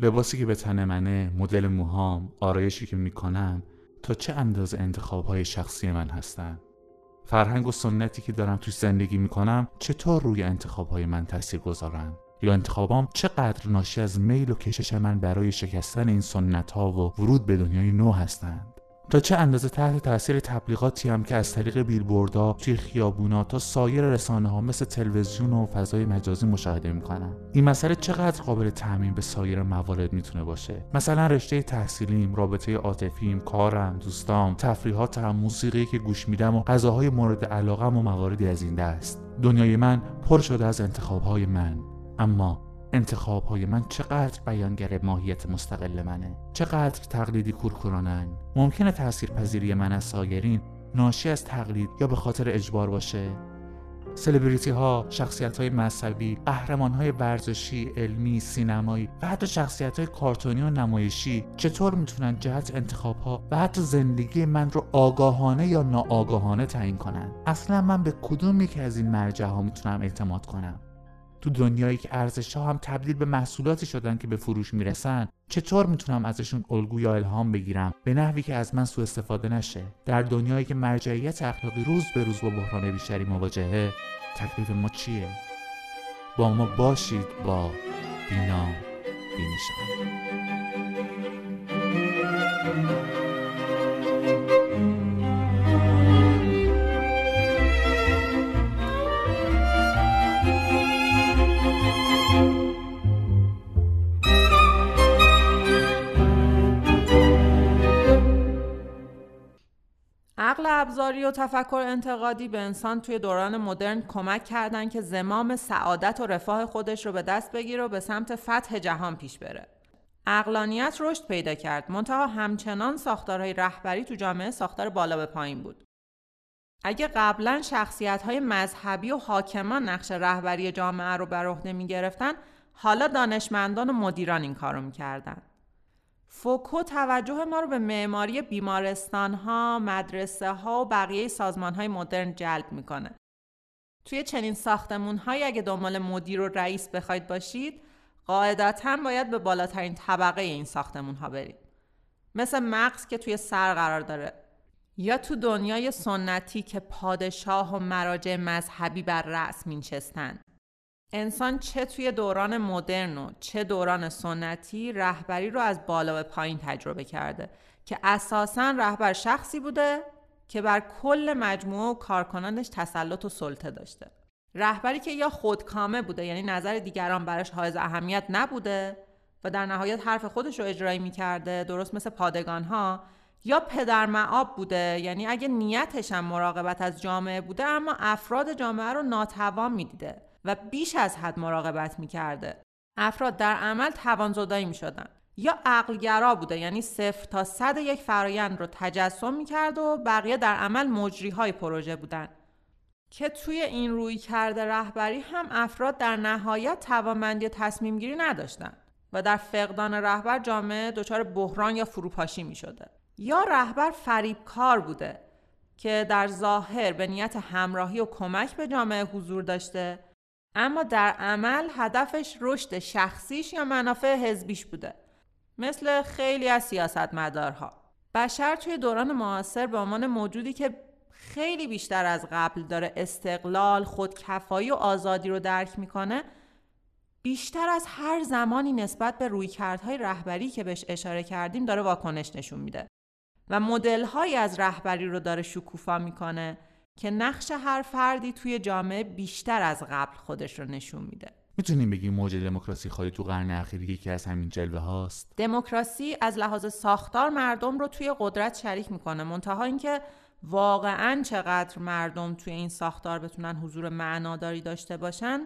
لباسی که به تن منه مدل موهام آرایشی که می‌کنم تا چه اندازه انتخاب های شخصی من هستن؟ فرهنگ و سنتی که دارم توی زندگی می‌کنم چطور روی انتخاب های من تاثیر گذارن؟ یا انتخابام چقدر ناشی از میل و کشش من برای شکستن این سنت ها و ورود به دنیای نو هستند تا چه اندازه تحت تاثیر تبلیغاتی هم که از طریق بیلبوردها توی خیابونا تا سایر رسانه ها مثل تلویزیون و فضای مجازی مشاهده می‌کنم این مسئله چقدر قابل تعمین به سایر موارد می‌تونه باشه؟ مثلا رشته تحصیلیم رابطه عاطفیم کارم دوستام تفریحاتم موسیقی که گوش میدم و غذاهای مورد علاقم و مواردی از این دست. دنیای من پر شده از انتخابهای من. اما انتخاب های من چقدر بیانگر ماهیت مستقل منه چقدر تقلیدی کورکورانن ممکنه تأثیر پذیری من از سایرین ناشی از تقلید یا به خاطر اجبار باشه سلبریتی ها، شخصیت های مذهبی، قهرمان های ورزشی، علمی، سینمایی و حتی شخصیت های کارتونی و نمایشی چطور می‌تونن جهت انتخاب ها و حتی زندگی من رو آگاهانه یا ناآگاهانه تعیین کنن؟ اصلا من به کدوم یکی از این مرجع ها می‌تونم اعتماد کنم؟ تو دنیایی که ارزش ها هم تبدیل به محصولاتی شدن که به فروش می‌رسن چطور می‌تونم ازشون الگو یا الهام بگیرم؟ به نحوی که از من سوء استفاده نشه. در دنیایی که مرجعیت اخلاقی روز به روز با بحران بیشتری مواجهه تکلیف ما چیه؟ با ما باشید با بینا بینشان. ابزاری و تفکر انتقادی به انسان توی دوران مدرن کمک کردن که زمام سعادت و رفاه خودش رو به دست بگیره و به سمت فتح جهان پیش بره. اقلانیت رشد پیدا کرد منتها همچنان ساختارهای رهبری تو جامعه ساختار بالا به پایین بود. اگه قبلا شخصیت های مذهبی و حاکمان نقش رهبری جامعه رو بر عهده می گرفتن حالا دانشمندان و مدیران این کارو می‌کردن. فوکو توجه ما رو به معماری بیمارستان ها، مدرسه ها و بقیه سازمان های مدرن جلب می‌کنه. توی چنین ساختمون های اگه دنبال مدیر و رئیس بخواید باشید، قاعدتا باید به بالاترین طبقه این ساختمون ها برید. مثل مغز که توی سر قرار داره. یا تو دنیای سنتی که پادشاه و مراجع مذهبی بر رأس مینشستن. انسان چه توی دوران مدرن و چه دوران سنتی رهبری رو از بالا به پایین تجربه کرده که اساسا رهبر شخصی بوده که بر کل مجموعه و کارکنانش تسلط و سلطه داشته. رهبری که یا خودکامه بوده یعنی نظر دیگران براش حائز اهمیت نبوده و در نهایت حرف خودش رو اجرایی می‌کرده درست مثل پادگان ها یا پدر معاب بوده یعنی اگه نیتش هم مراقبت از جامعه بوده اما افراد جامعه رو ناتوان می‌دیده. و بیش از حد مراقبت می‌کرده. افراد در عمل توانزدایی می‌شدن یا عقلگرا بوده یعنی صفر تا صد یک فرایند رو تجسم می‌کرد و بقیه در عمل مجری های پروژه بودن که توی این روی کرده رهبری هم افراد در نهایت توانمندی تصمیم گیری نداشتن و در فقدان رهبر جامعه دچار بحران یا فروپاشی می شده. یا رهبر فریبکار بوده که در ظاهر به نیت همراهی و کمک به جامعه حضور داشته اما در عمل هدفش رشد شخصیش یا منافع حزبیش بوده مثل خیلی از سیاستمدارها. بشر توی دوران معاصر به عنوان موجودی که خیلی بیشتر از قبل داره استقلال، خودکفایی و آزادی رو درک می‌کنه بیشتر از هر زمانی نسبت به رویکردهای رهبری که بهش اشاره کردیم داره واکنش نشون میده. و مدلهایی از رهبری رو داره شکوفا می‌کنه. که نقش هر فردی توی جامعه بیشتر از قبل خودش رو نشون میده. می‌تونیم بگیم موج دموکراسی خواهی تو قرن اخیر یکی از همین جلوه هاست؟ دموکراسی از لحاظ ساختار مردم رو توی قدرت شریک می‌کنه منتها اینکه واقعا چقدر مردم توی این ساختار بتونن حضور معناداری داشته باشن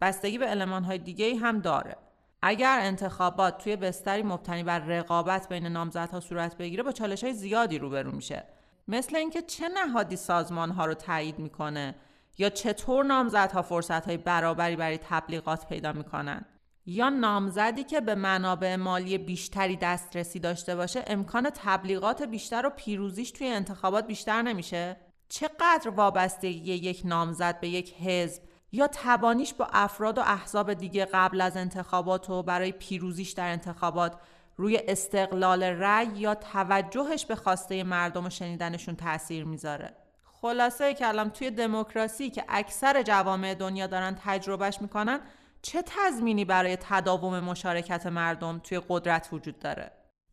بستگی به های دیگه هم داره. اگر انتخابات توی بستری مبتنی بر رقابت بین نامزدها صورت بگیره با چالش های زیادی روبرو میشه. مثل اینکه چه نهادی سازمان ها رو تایید می‌کنه یا چطور نامزدها فرصت های برابری برای تبلیغات پیدا می‌کنن؟ یا نامزدی که به منابع مالی بیشتری دسترسی داشته باشه امکان تبلیغات بیشتر و پیروزیش توی انتخابات بیشتر نمیشه؟ چقدر وابستگی یک نامزد به یک حزب یا تبانیش با افراد و احزاب دیگه قبل از انتخابات و برای پیروزیش در انتخابات روی استقلال رأی یا توجهش به خواسته مردم و شنیدنشون تاثیر می‌ذاره. خلاصه کلام توی دموکراسی که اکثر جوامع دنیا دارن تجربهش می‌کنن چه تضمینی برای تداوم مشارکت مردم توی قدرت وجود داره؟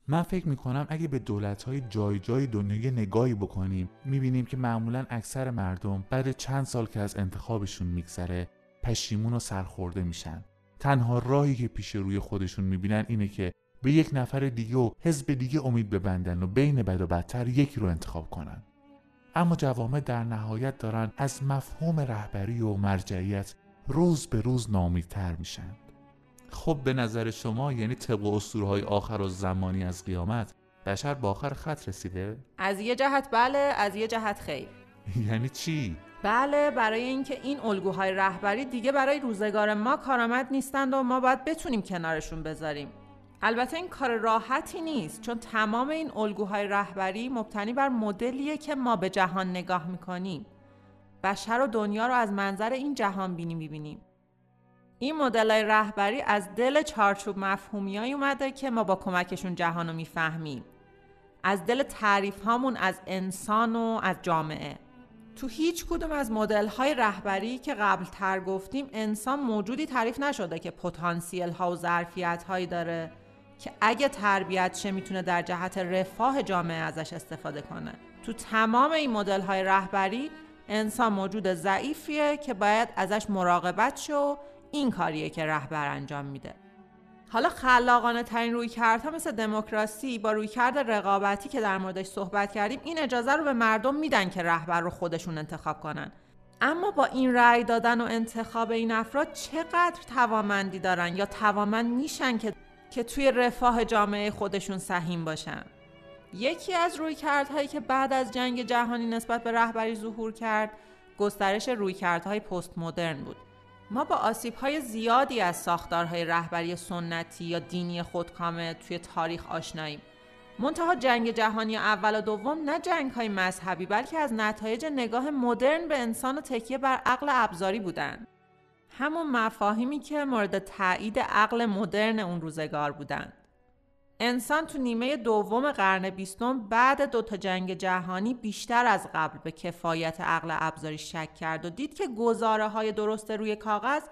من فکر می‌کنم اگه به دولت های جای جای دنیا نگاهی بکنیم می‌بینیم که معمولا اکثر مردم بعد چند سال که از انتخابشون میگذره پشیمون و سرخورده میشن. تنها راهی که پیش روی خودشون می‌بینن اینه که به یک نفر دیگه و حزب دیگه امید ببندن و بین بد و بدتر یکی رو انتخاب کنن اما جوامع در نهایت دارن از مفهوم رهبری و مرجعیت روز به روز نامیدتر میشن خب به نظر شما یعنی طبق اسطورهای آخر و زمانی از قیامت بشر با آخر خط رسیده؟ از یه جهت بله از یه جهت خیر یعنی چی؟ بله برای اینکه این الگوهای رهبری دیگه برای روزگار ما کارآمد نیستند و ما باید بتونیم کنارشون بذاریم البته این کار راحتی نیست چون تمام این الگوهای رهبری مبتنی بر مدلیه که ما به جهان نگاه می‌کنیم. بشر و دنیا رو از منظر این جهان بینی می‌بینیم. این مدل رهبری از دل چارچوب مفهومی اومده که ما با کمکشون جهان رو می‌فهمیم. از دل تعریف هامون از انسان و از جامعه. تو هیچ کدوم از مدل های رهبری که قبل تر گفتیم انسان موجودی تعریف نشده که پتانسیل ها و ظرفیت هایی داره. که اگه تربیت شه می‌تونه در جهت رفاه جامعه ازش استفاده کنه. تو تمام این مدل های رهبری انسان موجود ضعیفیه که باید ازش مراقبت شو این کاریه که رهبر انجام میده. حالا خلاقانه ترین روی کردها مثل دموکراسی با روی کرد رقابتی که در موردش صحبت کردیم این اجازه رو به مردم میدن که رهبر رو خودشون انتخاب کنن. اما با این رأی دادن و انتخاب این افراد چقدر توامندی دارن یا توامند میشن که که توی رفاه جامعه خودشون سهیم باشن. یکی از رویکردهایی که بعد از جنگ جهانی نسبت به رهبری ظهور کرد گسترش رویکردهای پست مدرن بود. ما با آسیب های زیادی از ساختارهای رهبری سنتی یا دینی خودکامه توی تاریخ آشناییم. منتها جنگ جهانی اول و دوم نه جنگ های مذهبی بلکه از نتایج نگاه مدرن به انسان و تکیه بر عقل ابزاری بودند همون مفاهیمی که مورد تایید عقل مدرن اون روزگار بودند انسان تو نیمه دوم قرن بیستم بعد دوتا جنگ جهانی بیشتر از قبل به کفایت عقل ابزاری شک کرد و دید که گزاره های درست روی کاغذ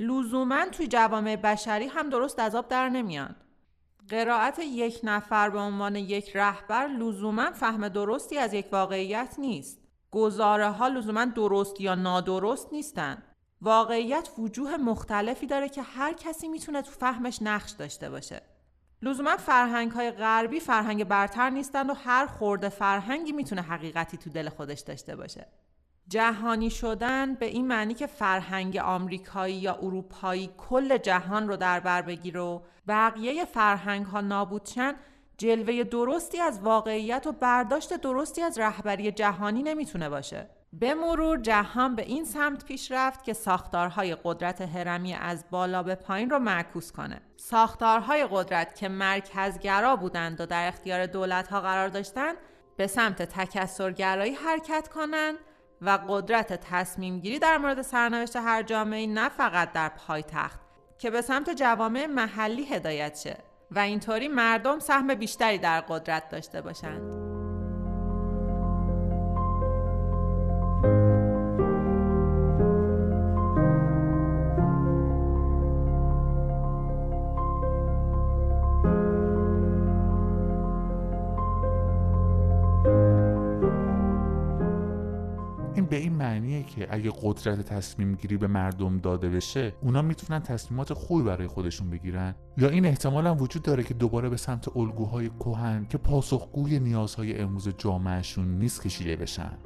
لزوما توی جوامع بشری هم درست از آب در نمیان. قرائت یک نفر به عنوان یک رهبر لزوما فهم درستی از یک واقعیت نیست. گزاره ها لزوما درست یا نادرست نیستن. واقعیت وجوه مختلفی داره که هر کسی می‌تونه تو فهمش نقش داشته باشه. لزوما فرهنگ های غربی فرهنگ برتر نیستند و هر خورده فرهنگی می‌تونه حقیقتی تو دل خودش داشته باشه. جهانی شدن به این معنی که فرهنگ آمریکایی یا اروپایی کل جهان رو در بر بگیره و بقیه فرهنگ ها نابود شن جلوه درستی از واقعیت و برداشت درستی از رهبری جهانی نمی‌تونه باشه. به مرور جهان به این سمت پیش رفت که ساختارهای قدرت هرمی از بالا به پایین رو معکوس کنه. ساختارهای قدرت که مرکزگرا بودند و در اختیار دولتها قرار داشتند به سمت تکسرگرایی حرکت کنند و قدرت تصمیم گیری در مورد سرنوشت هر جامعه نه فقط در پایتخت که به سمت جوامع محلی هدایت شه و اینطوری مردم سهم بیشتری در قدرت داشته باشند. به این معنیه که اگه قدرت تصمیم گیری به مردم داده بشه اونا می‌تونن تصمیمات خوبی برای خودشون بگیرن. یا این احتمال هم وجود داره که دوباره به سمت الگوهای کهن که پاسخگوی نیازهای امروز جامعهشون نیست کشیده بشن.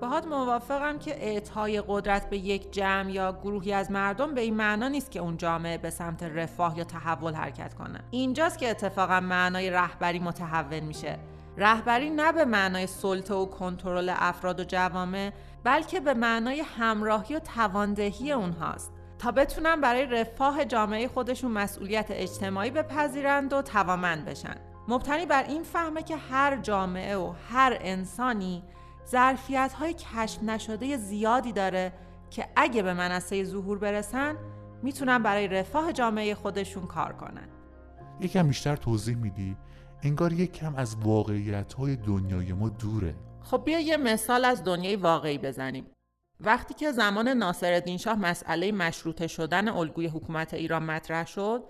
باهات موافقم که اعطای قدرت به یک جمع یا گروهی از مردم به این معنا نیست که اون جامعه به سمت رفاه یا تحول حرکت کنه. اینجاست که اتفاقا معنای رهبری متحول میشه. رهبری نه به معنای سلطه و کنترل افراد و جوامع بلکه به معنای همراهی و تواندهی اونهاست تا بتونن برای رفاه جامعه خودشون مسئولیت اجتماعی بپذیرند و توامند بشن. مبتنی بر این فهمه که هر جامعه و هر انسانی ظرفیت های کشف نشده زیادی داره که اگه به منصه ظهور برسن می‌تونن برای رفاه جامعه خودشون کار کنن. یکم بیشتر توضیح میدی؟ انگار یک کم از واقعیت های دنیای ما دوره خب بیا یه مثال از دنیای واقعی بزنیم وقتی که زمان ناصرالدین شاه مسئله مشروطه شدن الگوی حکومت ایران مطرح شد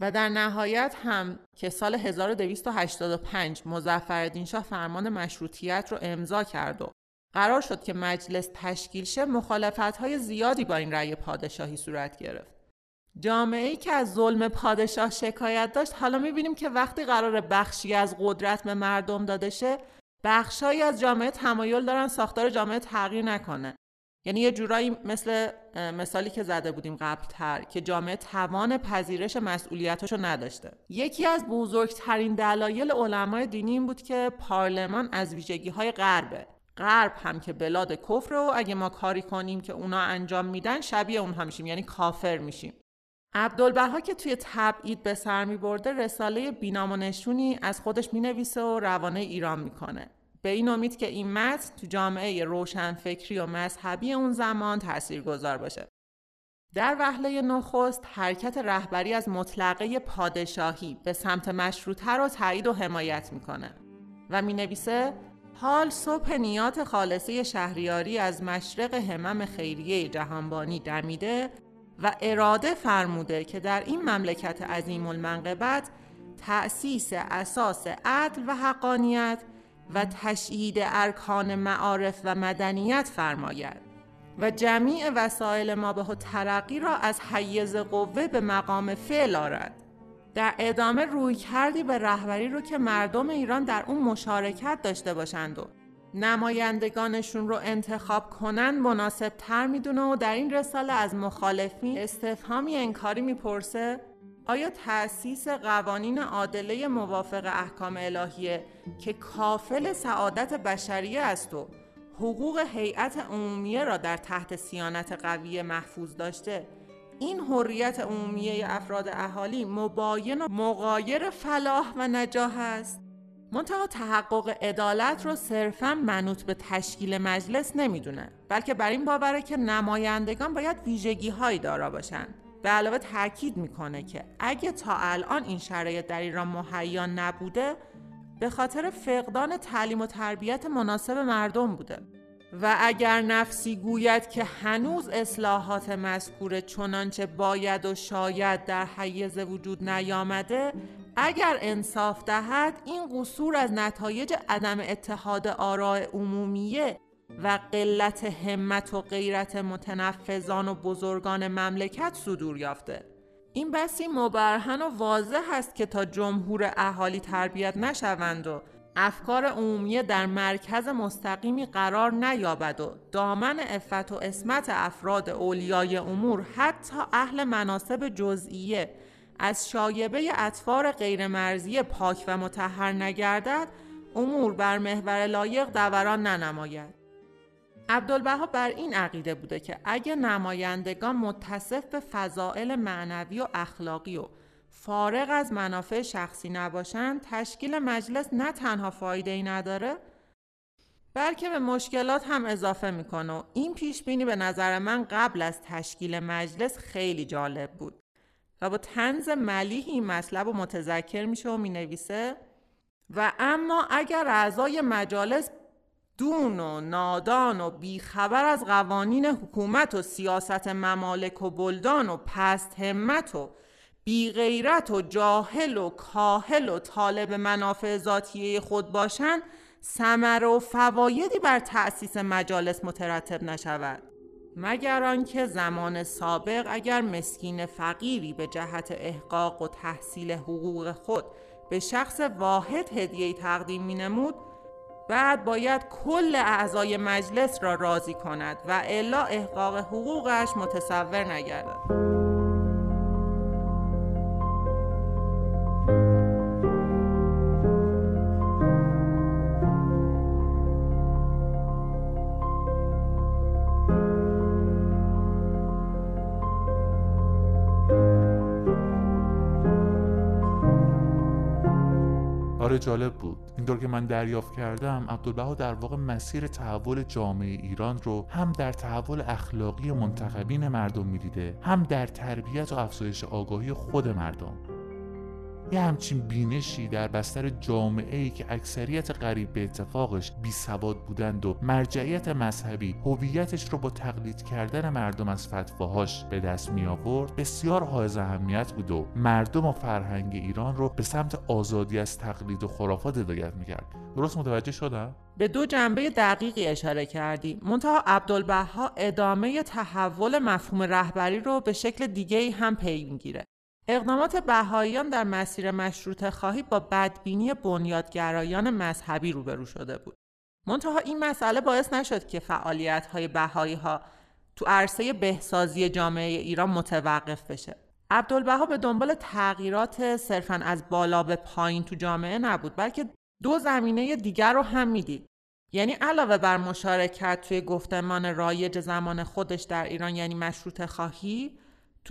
و در نهایت هم که سال 1285 مظفرالدین شاه فرمان مشروطیت رو امضا کرد و قرار شد که مجلس تشکیل شه مخالفت های زیادی با این رأی پادشاهی صورت گرفت. جامعه ای که از ظلم پادشاه شکایت داشت حالا می‌بینیم که وقتی قرار بخشی از قدرت به مردم داده شه بخشهایی از جامعه تمایل دارن ساختار جامعه تغییر نکنه. یعنی یه جورایی مثل مثالی که زده بودیم قبلتر که جامعه توان پذیرش مسئولیتاشو نداشته. یکی از بزرگترین دلایل علمای دینی این بود که پارلمان از ویژگی های غربه غرب هم که بلاد کفر و اگه ما کاری کنیم که اونا انجام میدن شبیه اونها میشیم یعنی کافر میشیم. عبدالبها که توی تبعید به سر می برده رساله بینام از خودش می نویسه و روانه ایران می‌کنه به این امید که این متن تو جامعه روشنفکری و مذهبی اون زمان تأثیر گذار باشه. در وهله نخست حرکت رهبری از مطلقه پادشاهی به سمت مشروطه رو تایید و حمایت می‌کنه و می نویسه حال صبح نیات خالصه شهریاری از مشرق همم خیریه جهانبانی دمیده و اراده فرموده که در این مملکت عظیم المنقبت تأسیس اساس عدل و حقانیت و تشیید ارکان معارف و مدنیت فرماید و جمیع وسایل ما به ترقی را از حیز قوه به مقام فعل آرد. در ادامه روی کردی به رهبری رو که مردم ایران در اون مشارکت داشته باشند و نمایندگانشون رو انتخاب کنن مناسب تر می‌دونه و در این رساله از مخالفین استفهامی انکاری می‌پرسه آیا تأسیس قوانین عادله موافق احکام الهیه که کافل سعادت بشریه است و حقوق هیئت عمومیه را در تحت سیانت قوی محفوظ داشته این حریت عمومیه افراد اهالی مباین و مقایر فلاح و نجاح است؟ منتها تحقق عدالت رو صرفا منوط به تشکیل مجلس نمی‌دونه بلکه بر این باوره که نمایندگان باید ویژگی هایی دارا باشند به علاوه تاکید می‌کنه که اگه تا الان این شرایط در ایران مهیا نبوده به خاطر فقدان تعلیم و تربیت مناسب مردم بوده. و اگر نفسی گوید که هنوز اصلاحات مذکور چنانچه باید و شاید در حیز وجود نیامده اگر انصاف دهد این قصور از نتایج عدم اتحاد آراء عمومیه و قلت همت و غیرت متنفذان و بزرگان مملکت صدور یافته. این بسی مبرهن و واضح است که تا جمهور اهالی تربیت نشوند و افکار عمومی در مرکز مستقیمی قرار نیابد و دامن افت و اسمت افراد اولیای امور حتی اهل مناسب جزئیه از شایبه اطفار غیرمرزی پاک و متحر نگردد امور بر محور لایق دوران ننماید. عبدالبها بر این عقیده بوده که اگه نمایندگان متصف به فضائل معنوی و اخلاقی و فارغ از منافع شخصی نباشند تشکیل مجلس نه تنها فایده ای نداره بلکه به مشکلات هم اضافه می‌کنه و این پیش بینی به نظر من قبل از تشکیل مجلس خیلی جالب بود. و با تنز ملیح این مطلب و متذکر میشه و می‌نویسه. و اما اگر اعضای مجالس دون و نادان و بیخبر از قوانین حکومت و سیاست ممالک و بلدان و پست همت و بیغیرت و جاهل و کاهل و طالب منافع ذاتیه خود باشند ثمر و فوایدی بر تأسیس مجالس مترتب نشود. مگر آنکه زمان سابق اگر مسکین فقیری به جهت احقاق و تحصیل حقوق خود به شخص واحد هدیه تقدیم می نمود بعد باید کل اعضای مجلس را راضی کند و الا احقاق حقوقش متصور نگردد. آره جالب بود. اینطور که من دریافت کردم عبدالبها در واقع مسیر تحول جامعه ایران رو هم در تحول اخلاقی منتخبین مردم می‌دیده هم در تربیت و افزایش آگاهی خود مردم. یه همچین بینشی در بستر جامعه ای که اکثریت قریب به اتفاقش بی سواد بودند و مرجعیت مذهبی هویتش رو با تقلید کردن مردم از فتواهاش به دست می آورد بسیار حائز اهمیت بود و مردم و فرهنگ ایران رو به سمت آزادی از تقلید و خرافات هدایت می‌کرد. درست متوجه شدم؟ به دو جنبه دقیقی اشاره کردی. منتها عبدالبها ادامه تحول مفهوم رهبری رو به شکل دیگه هم پی می‌گیره. اقدامات بهاییان در مسیر مشروط خواهی با بدبینی بنیادگرایان مذهبی روبرو شده بود. منتها این مسئله باعث نشد که فعالیت های بهایی ها تو عرصه بهسازی جامعه ایران متوقف بشه. عبدالبها به دنبال تغییرات صرفا از بالا به پایین تو جامعه نبود بلکه دو زمینه دیگر رو هم می‌دید. یعنی علاوه بر مشارکت توی گفتمان رایج زمان خودش در ایران یعنی مشروط خواهی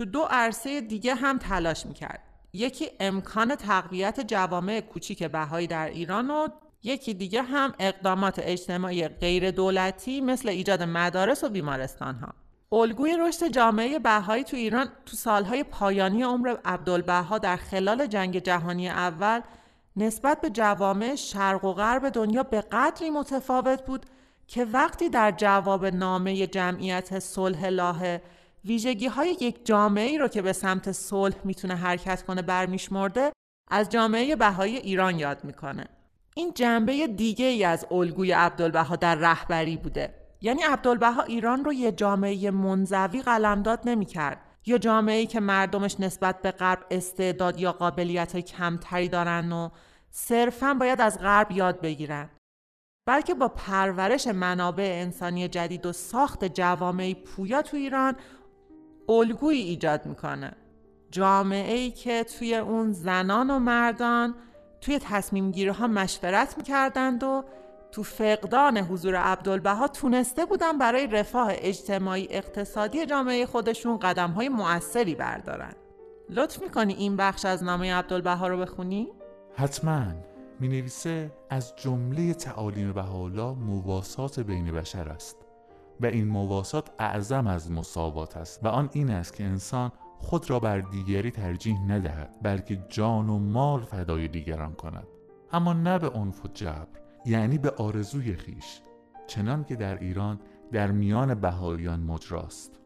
تو دو عرصه دیگه هم تلاش می‌کرد یکی امکان تقویت جوامع کوچیک بهایی در ایران و یکی دیگه هم اقدامات اجتماعی غیر دولتی مثل ایجاد مدارس و بیمارستان ها. الگوی رشد جامعه بهایی تو ایران تو سالهای پایانی عمر عبدالبها در خلال جنگ جهانی اول نسبت به جوامع شرق و غرب دنیا به قدری متفاوت بود که وقتی در جواب نامه جمعیت صلح لاهه ویژگی های یک جامعه ای رو که به سمت صلح می‌تونه حرکت کنه برمیشمرده از جامعه بهایی ایران یاد می‌کنه. این جنبه دیگه ای از الگوی عبدالبها در رهبری بوده. یعنی عبدالبها ایران رو یه جامعه منزوی قلمداد نمی‌کرد. یا جامعه ای که مردمش نسبت به غرب استعداد یا قابلیت های کمتری دارن و صرفا باید از غرب یاد بگیرن. بلکه با پرورش منابع انسانی جدید و ساخت جوامعی پویا تو ایران الگویی ایجاد می‌کنه. جامعه ای که توی اون زنان و مردان توی تصمیم گیری ها مشورت می‌کردند و تو فقدان حضور عبدالبها تونسته بودن برای رفاه اجتماعی اقتصادی جامعه خودشون قدم های مؤثری بردارن. لطف می‌کنی این بخش از نامه عبدالبها رو بخونی؟ حتما. می نویسه از جمله تعالیم بهاءالله مواسات بین بشر است. و این مواسات اعظم از مساوات است و آن این است که انسان خود را بر دیگری ترجیح ندهد بلکه جان و مال فدای دیگران کند. اما نه به عنف و جبر یعنی به آرزوی خیش چنان که در ایران در میان بهاییان مجراست.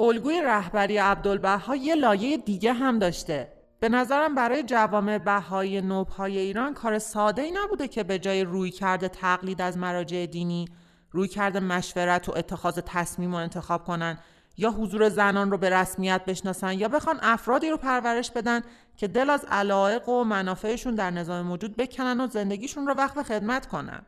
الگوی رهبری عبدالبها یه لایه دیگه هم داشته. به نظرم برای جوامع بهایی نوبهای ایران کار ساده ای نبوده که به جای روی کرده تقلید از مراجع دینی روی کرده مشورت و اتخاذ تصمیم و انتخاب کنن یا حضور زنان رو به رسمیت بشناسن یا بخوان افرادی رو پرورش بدن که دل از علایق و منافعشون در نظام موجود بکنن و زندگیشون رو وقف خدمت کنن.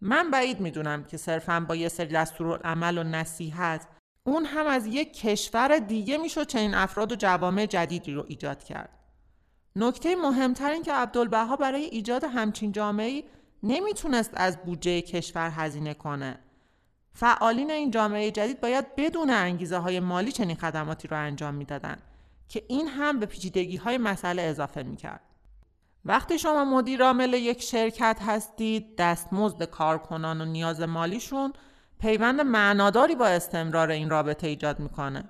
من بعید می‌دونم که صرفا با یه سری دستور عمل و نصیحت اون هم از یک کشور دیگه می‌شد چنین افراد و جوامع جدیدی رو ایجاد کرد. نکته مهمتر این که عبدالبها برای ایجاد همچین جامعه نمی‌تونست از بودجه کشور هزینه کنه. فعالین این جامعه جدید باید بدون انگیزه های مالی چنین خدماتی رو انجام می‌دادن که این هم به پیچیدگی های مسئله اضافه می‌کرد. وقتی شما مدیر عامل یک شرکت هستید دستمزد کارکنان و نیاز مالیشون پیوند معناداری با استمرار این رابطه ایجاد می‌کنه.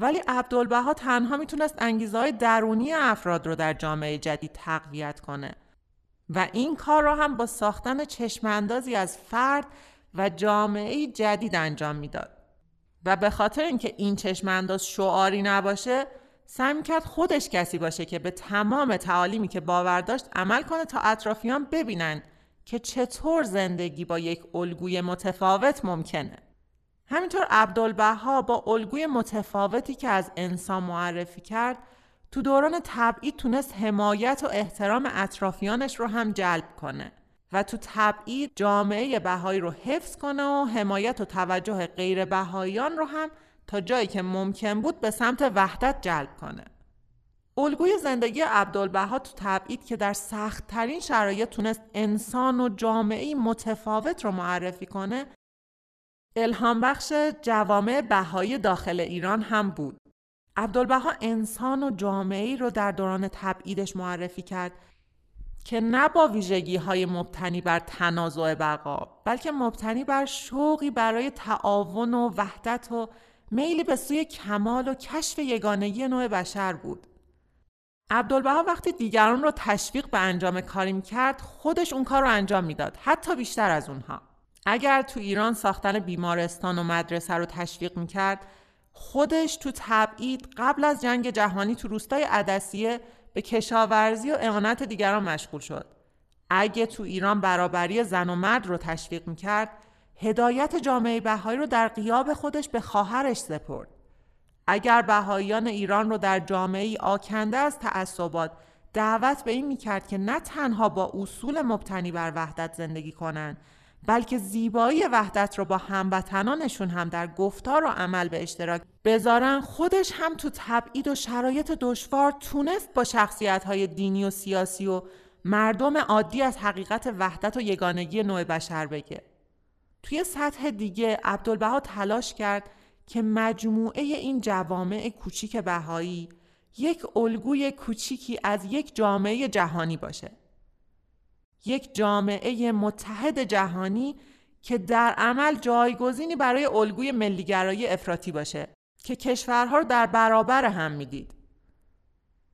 ولی عبدالبها تنها می‌تونست انگیزه های درونی افراد رو در جامعه جدید تقویت کنه. و این کار را هم با ساختن چشماندازی از فرد و جامعه جدید انجام می‌داد. و به خاطر اینکه این چشمانداز شعاری نباشه سعی کرد خودش کسی باشه که به تمام تعالیمی که باور داشت عمل کنه تا اطرافیان ببینن که چطور زندگی با یک الگوی متفاوت ممکنه. همینطور عبدالبها با الگوی متفاوتی که از انسان معرفی کرد تو دوران تبعید تونست حمایت و احترام اطرافیانش رو هم جلب کنه و تو تبعید جامعه بهایی رو حفظ کنه و حمایت و توجه غیر بهاییان رو هم تا جایی که ممکن بود به سمت وحدت جلب کنه. الگوی زندگی عبدالبها تو تبعید که در سختترین شرایط تونست انسان و جامعه متفاوت رو معرفی کنه الهام بخش جوامع بهایی داخل ایران هم بود. عبدالبها انسان و جامعه رو در دوران تبعیدش معرفی کرد که نه با ویژگی های مبتنی بر تنازع بقا بلکه مبتنی بر شوقی برای تعاون و وحدت و میلی به سوی کمال و کشف یگانگی نوع بشر بود. عبدالبها وقتی دیگران رو تشویق به انجام کاری کرد خودش اون کار رو انجام می‌داد حتی بیشتر از اونها. اگر تو ایران ساختن بیمارستان و مدرسه رو تشویق می‌کرد خودش تو تبعید قبل از جنگ جهانی تو روستای عدسیه به کشاورزی و اعانت دیگران مشغول شد. اگه تو ایران برابری زن و مرد رو تشویق می‌کرد هدایت جامعه بهایی رو در قیاب خودش به خواهرش سپرد. اگر بهاییان ایران رو در جامعه آکنده از تعصبات دعوت به این می‌کرد که نه تنها با اصول مبتنی بر وحدت زندگی کنند بلکه زیبایی وحدت رو با هموطنانشون هم در گفتار و عمل به اشتراک بذارن خودش هم تو تبعید و شرایط دشوار تونست با شخصیت های دینی و سیاسی و مردم عادی از حقیقت وحدت و یگانگی نوع بشر بگه. توی سطح دیگه عبدالبها تلاش کرد که مجموعه این جوامع کوچیک بهایی یک الگوی کوچیکی از یک جامعه جهانی باشه. یک جامعه متحد جهانی که در عمل جایگزینی برای الگوی ملیگرایی افراطی باشه که کشورها رو در برابر هم می‌دید.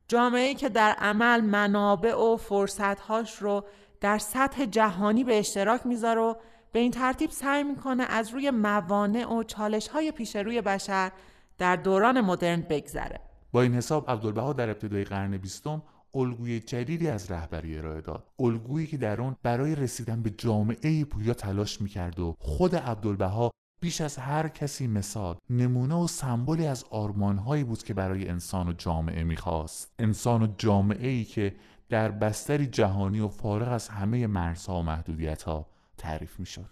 جامعه که در عمل منابع و فرصتهاش رو در سطح جهانی به اشتراک می‌ذاره و به این ترتیب سعی می‌کنه از روی موانع و چالش های پیش روی بشر در دوران مدرن بگذره. با این حساب عبدالبها در ابتدای قرن بیستم الگوی جدیدی از رهبری ارائه داد. الگویی که در اون برای رسیدن به جامعه پویا تلاش می‌کرد و خود عبدالبها بیش از هر کسی مثال نمونه و سمبولی از آرمانهایی بود که برای انسان و جامعه می‌خواست. انسان و جامعه ای که در بستری جهانی و فارغ از همه مرزها و محدودیت ها تعریف می‌شد.